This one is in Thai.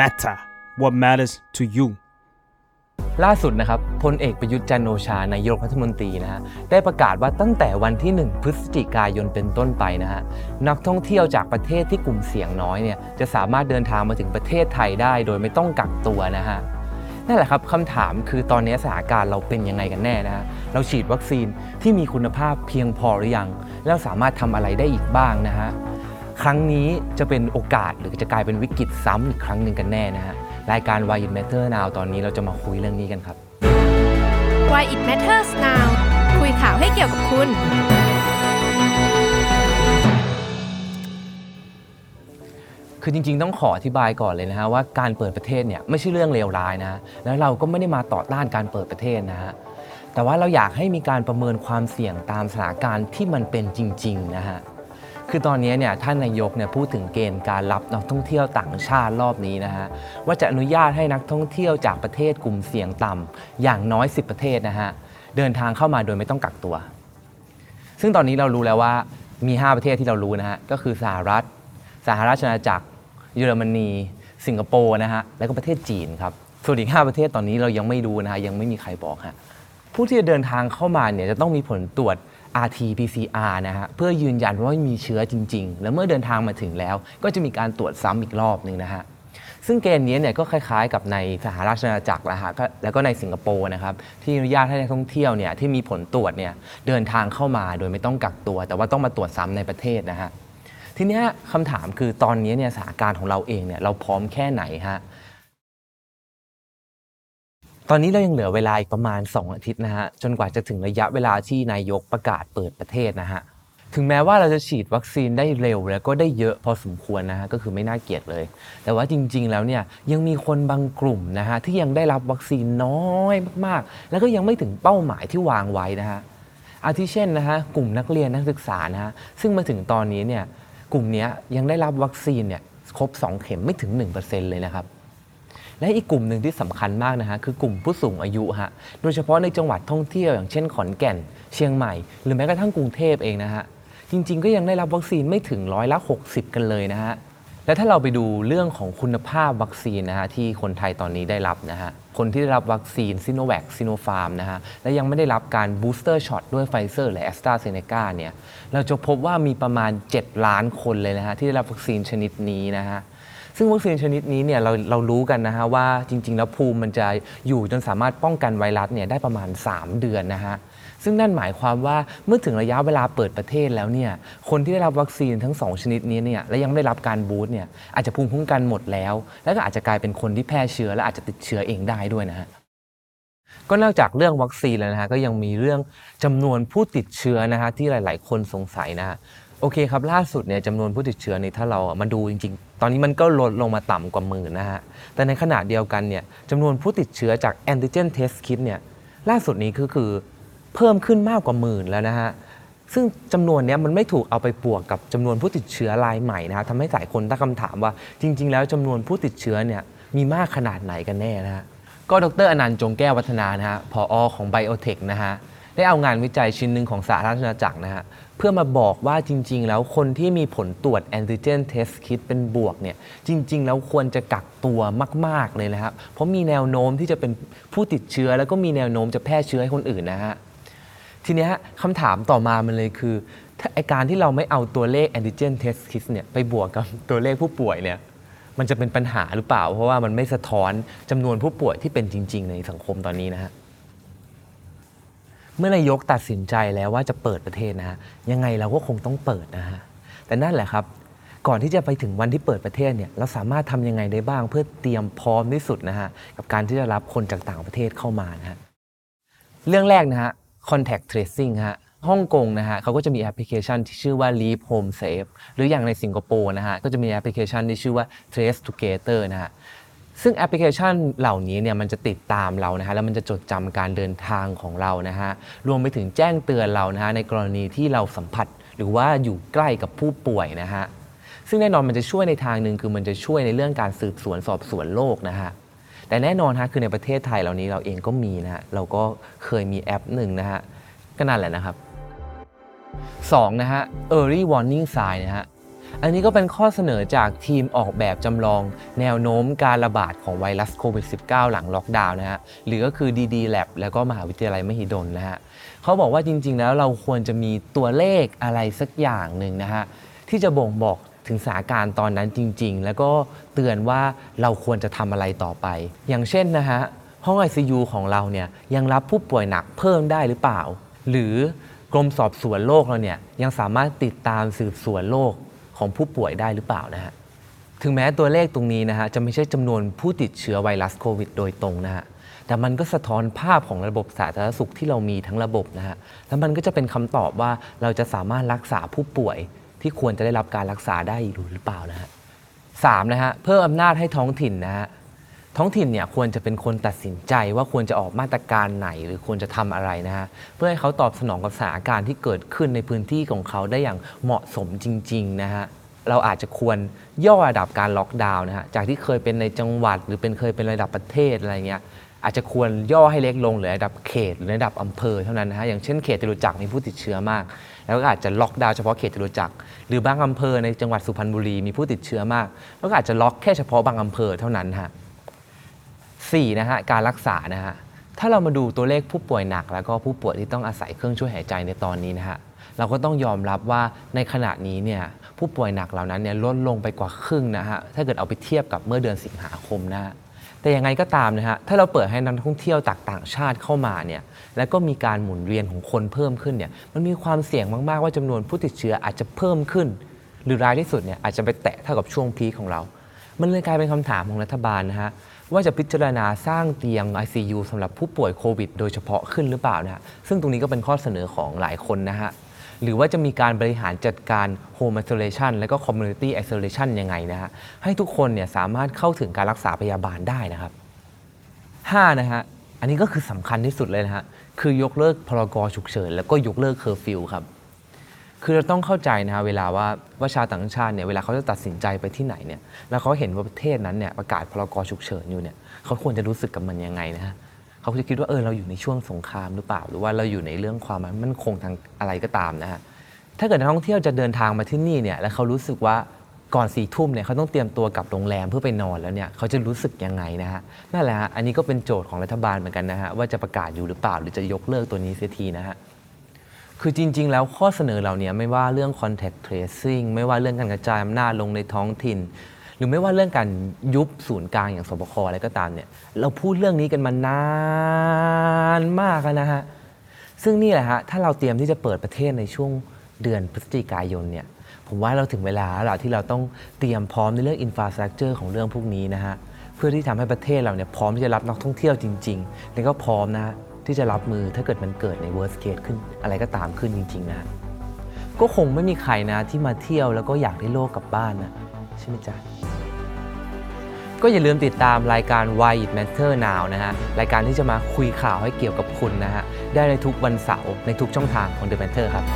matter what matters to you ล่าสุดนะครับพลเอกประยุทธ์จันโอชานายกรัฐมนตรีนะฮะได้ประกาศว่าตั้งแต่วันที่ 1 พฤศจิกายนเป็นต้นไปนะฮะนักท่องเที่ยวจากประเทศที่กลุ่มเสี่ยงน้อยเนี่ยจะสามารถเดินทางมาถึงประเทศไทยได้ โดยไม่ต้องกักตัวนะฮะนั่นแหละครับคำถามคือตอนนี้สถานการณ์เราเป็นยังไงกันแน่นะฮะเราฉีดวัคซีนที่มีคุณภาพเพียงพอหรือยัง แล้วสามารถทำอะไรได้อีกบ้างนะฮะ ครั้งนี้จะเป็นโอกาสหรือจะกลายเป็นวิกฤตซ้ำอีกครั้งหนึ่งกันแน่นะฮะรายการ Why It Matter Now ตอนนี้เราจะมาคุยเรื่องนี้กันครับ Why it matters now คุยข่าวให้เกี่ยวกับคุณ คือจริงๆ ต้องขออธิบายก่อนเลยนะฮะว่าการเปิดประเทศเนี่ยไม่ใช่เรื่องเลวร้ายนะแล้วเราก็ไม่ได้มาต่อต้านการเปิดประเทศนะฮะแต่ว่าเราอยากให้มีการประเมินความเสี่ยงตามสถานการณ์ที่มันเป็นจริงๆนะฮะ คือตอนนี้เนี่ยท่านนายกเนี่ยพูดถึงเกณฑ์การรับนักท่องเที่ยวต่างชาติรอบนี้นะฮะว่าจะอนุญาตให้นักท่องเที่ยวจากประเทศกลุ่มเสี่ยงต่ำอย่างน้อย 10 ประเทศนะฮะเดินทางเข้ามาโดยไม่ต้องกักตัว ซึ่งตอนนี้เรารู้แล้วว่ามี 5 ประเทศที่เรารู้นะฮะก็คือสหรัฐ สหราชอาณาจักร เยอรมนี สิงคโปร์นะฮะแล้วก็ประเทศจีนครับส่วนอีก 5 ประเทศตอนนี้เรายังไม่รู้นะฮะยังไม่มีใครบอกฮะผู้ที่จะเดินทางเข้ามาเนี่ยจะต้องมีผลตรวจ RT-PCR นะฮะเพื่อยืนยันว่ามีเชื้อจริง ๆ แล้วเมื่อเดินทางมาถึงแล้ว ก็จะมีการตรวจซ้ำอีกรอบหนึ่งนะฮะซึ่งเกณฑ์นี้เนี่ยก็คล้ายๆกับในสหราชอาณาจักรนะฮะก็แล้วก็ในสิงคโปร์นะครับที่อนุญาตให้นักท่องเที่ยวเนี่ยที่มีผลตรวจเนี่ยเดินทางเข้ามาโดยไม่ต้องกักตัว แต่ว่าต้องมาตรวจซ้ำในประเทศนะฮะทีนี้คำถามคือตอนนี้เนี่ยสถานการณ์ของเราเองเนี่ยเราพร้อมแค่ไหนฮะ ตอนนี้เรายังเหลือเวลาอีกประมาณ 2 อาทิตย์นะฮะจนกว่าจะถึงระยะเวลาที่นายกประกาศเปิดประเทศนะฮะถึงแม้ว่าเราจะฉีดวัคซีนได้เร็วแล้วก็ได้เยอะพอสมควรนะฮะก็คือไม่น่าเกลียดเลย แต่ว่าจริง ๆ แล้วเนี่ยยังมีคนบางกลุ่มนะฮะที่ยังได้รับวัคซีนน้อยมากๆ แล้วก็ยังไม่ถึงเป้าหมายที่วางไว้นะฮะอาทิเช่นนะฮะกลุ่มนักเรียนนักศึกษานะฮะซึ่งมาถึงตอนนี้เนี่ยกลุ่มนี้ยยังได้รับวัคซีนเนี่ยครบ 2 เข็มไม่ถึง 1%เลยนะครับ และอีกกลุ่มหนึ่งที่สำคัญมากนะฮะคือกลุ่มผู้สูงอายุฮะโดยเฉพาะในจังหวัดท่องเที่ยวอย่างเช่นขอนแก่น เชียงใหม่ หรือแม้กระทั่งกรุงเทพเองนะฮะจริง ๆ ก็ยังได้รับวัคซีนไม่ถึงร้อยละ60 กันเลยนะฮะและถ้าเราไปดูเรื่องของคุณภาพวัคซีนนะฮะที่คนไทยตอนนี้ได้รับนะฮะคนที่ได้รับวัคซีนซิโนแวคซิโนฟาร์มนะฮะและยังไม่ได้รับการ booster shot ด้วยไฟเซอร์หรือแอสตราเซเนกาเนี่ยเราจะพบว่ามีประมาณ 7 ล้านคนเลยนะฮะที่ได้รับวัคซีนชนิดนี้นะฮะ ซึ่งวัคซีนชนิดนี้เนี่ยเราเรารู้กันนะฮะว่าจริง ๆ แล้วภูมิมันจะอยู่จนสามารถป้องกันไวรัสเนี่ยได้ประมาณ 3 เดือนนะฮะซึ่งนั่นหมายความว่าเมื่อถึงระยะเวลาเปิดประเทศแล้วเนี่ยคนที่ได้รับวัคซีนทั้ง 2 ชนิดนี้เนี่ยและยังไม่ได้รับการบูสต์เนี่ยอาจจะภูมิคุ้มกันหมดแล้ว แล้วก็อาจจะกลายเป็นคนที่แพร่เชื้อและอาจจะติดเชื้อเองได้ด้วยนะฮะก็นอกจากเรื่องวัคซีนแล้วนะฮะก็ยังมีเรื่องจำนวนผู้ติดเชื้อนะฮะที่หลาย ๆ คนสงสัยนะฮะ โอเคครับ ล่าสุดเนี่ยจำนวนผู้ติดเชื้อนี่ถ้าเรามาดูจริง ๆ ตอนนี้มันก็ลดลงมาต่ำกว่าหมื่นนะฮะ แต่ในขณะเดียวกันเนี่ยจำนวนผู้ติดเชื้อจากแอนติเจนเทสคิดเนี่ยล่าสุดนี้ก็คือเพิ่มขึ้นมากกว่าหมื่นแล้วนะฮะ ซึ่งจำนวนเนี้ยมันไม่ถูกเอาไปบวกกับจำนวนผู้ติดเชื้อรายใหม่นะฮะทำให้หลายคนตั้งคำถามว่า จริง ๆ แล้วจำนวนผู้ติดเชื้อเนี่ยมีมากขนาดไหนกันแน่นะฮะก็ดรอนันต์จงแก้ววัฒนานะฮะผออของ Biotech นะฮะ ได้เอางานวิจัยชิ้นหนึ่งของสหราชอาณาจักรนะฮะเพื่อมาบอกว่าจริง ๆ แล้วคนที่มีผลตรวจแอนติเจนเทสคิดเป็นบวกเนี่ยจริง ๆ แล้วควรจะกักตัวมาก ๆ เลยนะครับ เพราะมีแนวโน้มที่จะเป็นผู้ติดเชื้อ แล้วก็มีแนวโน้มจะแพร่เชื้อให้คนอื่นนะฮะทีนี้คำถามต่อมามันเลยคือถ้าไอการที่เราไม่เอาตัวเลข antigen test kit เนี่ยไปบวกกับตัวเลขผู้ป่วยเนี่ยมันจะเป็นปัญหาหรือเปล่า เพราะว่ามันไม่สะท้อนจำนวนผู้ป่วยที่เป็นจริง ๆ ในสังคมตอนนี้นะฮะ เมื่อนายกตัดสินใจแล้วว่าจะเปิดประเทศนะฮะยังไงเราก็คงต้องเปิดนะฮะแต่นั่นแหละครับ ก่อนที่จะไปถึงวันที่เปิดประเทศเนี่ยเราสามารถทำยังไงได้บ้าง เพื่อเตรียมพร้อมที่สุดนะฮะกับการที่จะรับคนจากต่างประเทศเข้ามานะฮะเรื่องแรกนะฮะ contact tracing ฮะฮ่องกงนะฮะเขาก็จะมีแอปพลิเคชันที่ชื่อว่า Leap Home Safe หรืออย่างในสิงคโปร์นะฮะก็จะมีแอปพลิเคชันที่ชื่อว่า TraceTogether นะฮะ ซึ่งแอปพลิเคชันเหล่านี้เนี่ยมันจะติดตามเรานะฮะแล้วมันจะจดจำการเดินทางของเรานะฮะรวมไปถึงแจ้งเตือนเรานะฮะในกรณีที่เราสัมผัส หรือว่าอยู่ใกล้กับผู้ป่วยนะฮะซึ่งแน่นอนมันจะช่วยในทางหนึ่งคือมันจะช่วยในเรื่องการสืบสวนสอบสวนโรคนะฮะแต่แน่นอนฮะคือในประเทศไทยเหล่านี้เราเองก็มีนะฮะเราก็เคยมีแอปหนึ่งนะฮะก็นั่นแหละนะครับสองนะฮะ early warning sign นะฮะ อันนี้ก็เป็นข้อเสนอจากทีมออกแบบจำลองแนวโน้มการระบาดของไวรัสโควิด -19 หลังล็อกดาวน์นะฮะ หรือก็คือ DD Lab แล้วก็มหาวิทยาลัยมหิดลนะฮะเขาบอกว่าจริง ๆ แล้วเราควรจะมีตัวเลขอะไรสักอย่างหนึ่งนะฮะ ที่จะบ่งบอกถึงสถานการณ์ตอนนั้นจริง ๆ แล้วก็เตือนว่าเราควรจะทำอะไรต่อไป อย่างเช่นนะฮะห้อง ICU ของเราเนี่ยยังรับผู้ป่วยหนักเพิ่มได้หรือเปล่า หรือกรมสอบสวนโรคเราเนี่ยยังสามารถติดตามสืบสวนโรค ของผู้ป่วยได้หรือเปล่านะฮะถึงแม้ตัวเลขตรงนี้นะฮะจะไม่ใช่จำนวนผู้ติดเชื้อไวรัสโควิดโดยตรงนะฮะแต่มันก็สะท้อนภาพของระบบสาธารณสุขที่เรามีทั้งระบบนะฮะแล้วมันก็จะเป็นคำตอบว่าเราจะสามารถรักษาผู้ป่วยที่ควรจะได้รับการรักษาได้หรือเปล่านะฮะสามนะฮะเพิ่มอำนาจให้ท้องถิ่นนะฮะ ท้องถิ่นเนี่ยควรจะเป็นคนตัดสินใจว่าควรจะออกมาตรการไหนหรือควรจะทำอะไรนะฮะเพื่อให้เขาตอบสนองกับสถานการณ์ที่เกิดขึ้นในพื้นที่ของเขาได้อย่างเหมาะสมจริงๆนะฮะเราอาจจะควรย่อระดับการล็อกดาวน์นะฮะจากที่เคยเป็นในจังหวัด หรือเป็นเคยเป็นระดับประเทศอะไรเงี้ยอาจจะควรย่อให้เล็กลงหลือระดับเขตหรือระดับอำเภอเท่านั้นนะฮะอย่างเช่นเขตจตุจักรมีผู้ติดเชื้อมาก แล้วก็อาจจะล็อกดาวน์เฉพาะเขตจตุจักรหรือบางอำเภอในจังหวัดสุพรรณบุรีมีผู้ติดเชื้อมาก แล้วก็อาจจะล็อกแค่เฉพาะบางอำเภอเท่านั้นฮะ 4นะฮะการรักษานะฮะถ้าเรามาดูตัวเลขผู้ป่วยหนัก แล้วก็ผู้ป่วยที่ต้องอาศัยเครื่องช่วยหายใจในตอนนี้นะฮะเราก็ต้องยอมรับว่าในขณะนี้เนี่ยผู้ป่วยหนักเหล่านั้นเนี่ยลดลงไปกว่าครึ่งนะฮะถ้าเกิดเอาไปเทียบกับเมื่อเดือนสิงหาคมนะฮะแต่ยังไงก็ตามนะฮะถ้าเราเปิดให้นักท่องเที่ยวจากต่างชาติเข้ามาเนี่ยแล้วก็มีการหมุนเวียนของคนเพิ่มขึ้นเนี่ยมันมีความเสี่ยงมาก ๆ ว่าจำนวนผู้ติดเชื้ออาจจะเพิ่มขึ้น หรือรายที่สุดเนี่ยอาจจะไปแตะเท่ากับช่วงพีคของเรา มันเลยกลายเป็นคำถามของรัฐบาลนะฮะว่าจะพิจารณาสร้างเตียง ICU สำหรับผู้ป่วยโควิด โดยเฉพาะขึ้นหรือเปล่านะฮะซึ่งตรงนี้ก็เป็นข้อเสนอของหลายคนนะฮะหรือว่าจะมีการบริหารจัดการ Home Isolation และก็ Community Isolation ยังไงนะฮะให้ทุกคนเนี่ยสามารถเข้าถึงการรักษาพยาบาลได้นะครับ 5 นะฮะอันนี้ก็คือสำคัญที่สุดเลยนะฮะคือยกเลิกพรกฉุกเฉิน แล้วก็ยกเลิกเคอร์ฟิวครับ คือเราต้องเข้าใจนะฮะเวลาว่าว่าชาวต่างชาติเนี่ยเวลาเขาจะตัดสินใจไปที่ไหนเนี่ยแล้วเขาเห็นว่าประเทศนั้นเนี่ยประกาศพรกฉุกเฉินอยู่เนี่ยเขาควรจะรู้สึกกับมันยังไงนะฮะเขาจะคิดว่าเออเราอยู่ในช่วงสงครามหรือเปล่า หรือว่าเราอยู่ในเรื่องความมั่นคงทางอะไรก็ตามนะฮะถ้าเกิดนักท่องเที่ยวจะเดินทางมาที่นี่เนี่ยแล้วเขารู้สึกว่าก่อนสี่ทุ่มเนี่ยเขาต้องเตรียมตัวกลับโรงแรมเพื่อไปนอนแล้วเนี่ยเขาจะรู้สึกยังไงนะฮะนั่นแหละฮะอันนี้ก็เป็นโจทย์ของรัฐบาลเหมือนกันนะฮะว่าจะประกาศอยู่หรือเปล่าหรือจะยกเลิกตัวนี้เสียทีนะฮะ คือจริง ๆ แล้วข้อเสนอเหล่านี้ไม่ว่าเรื่อง contact tracing ไม่ว่าเรื่องการกระจายอำนาจลงในท้องถิ่น หรือไม่ว่าเรื่องการยุบศูนย์กลางอย่างสบคอะไรก็ตามเนี่ยเราพูดเรื่องนี้กันมานานมากแล้วนะฮะซึ่งนี่แหละฮะถ้าเราเตรียมที่จะเปิดประเทศในช่วงเดือนพฤศจิกายนเนี่ยผมว่าเราถึงเวลาแล้วที่เราต้องเตรียมพร้อมในเรื่องอินฟราสตรักเจอร์ของเรื่องพวกนี้นะฮะเพื่อที่ทำให้ประเทศเราเนี่ยพร้อมที่จะรับนักท่องเที่ยวจริง ๆ แล้วก็พร้อมนะ ที่จะรับมือถ้าเกิดมันเกิดใน worst case ขึ้น อะไรก็ตามขึ้นจริง ๆ นะ ก็คงไม่มีใครนะที่มาเที่ยวแล้วก็อยากได้โลกกลับบ้านนะใช่ไหมจ๊ะก็อย่าลืมติดตามรายการ Why It Matter Now นะฮะ รายการที่จะมาคุยข่าวให้เกี่ยวกับคุณนะฮะ ได้ในทุกวันเสาร์ในทุกช่องทางของ The Matter ครับ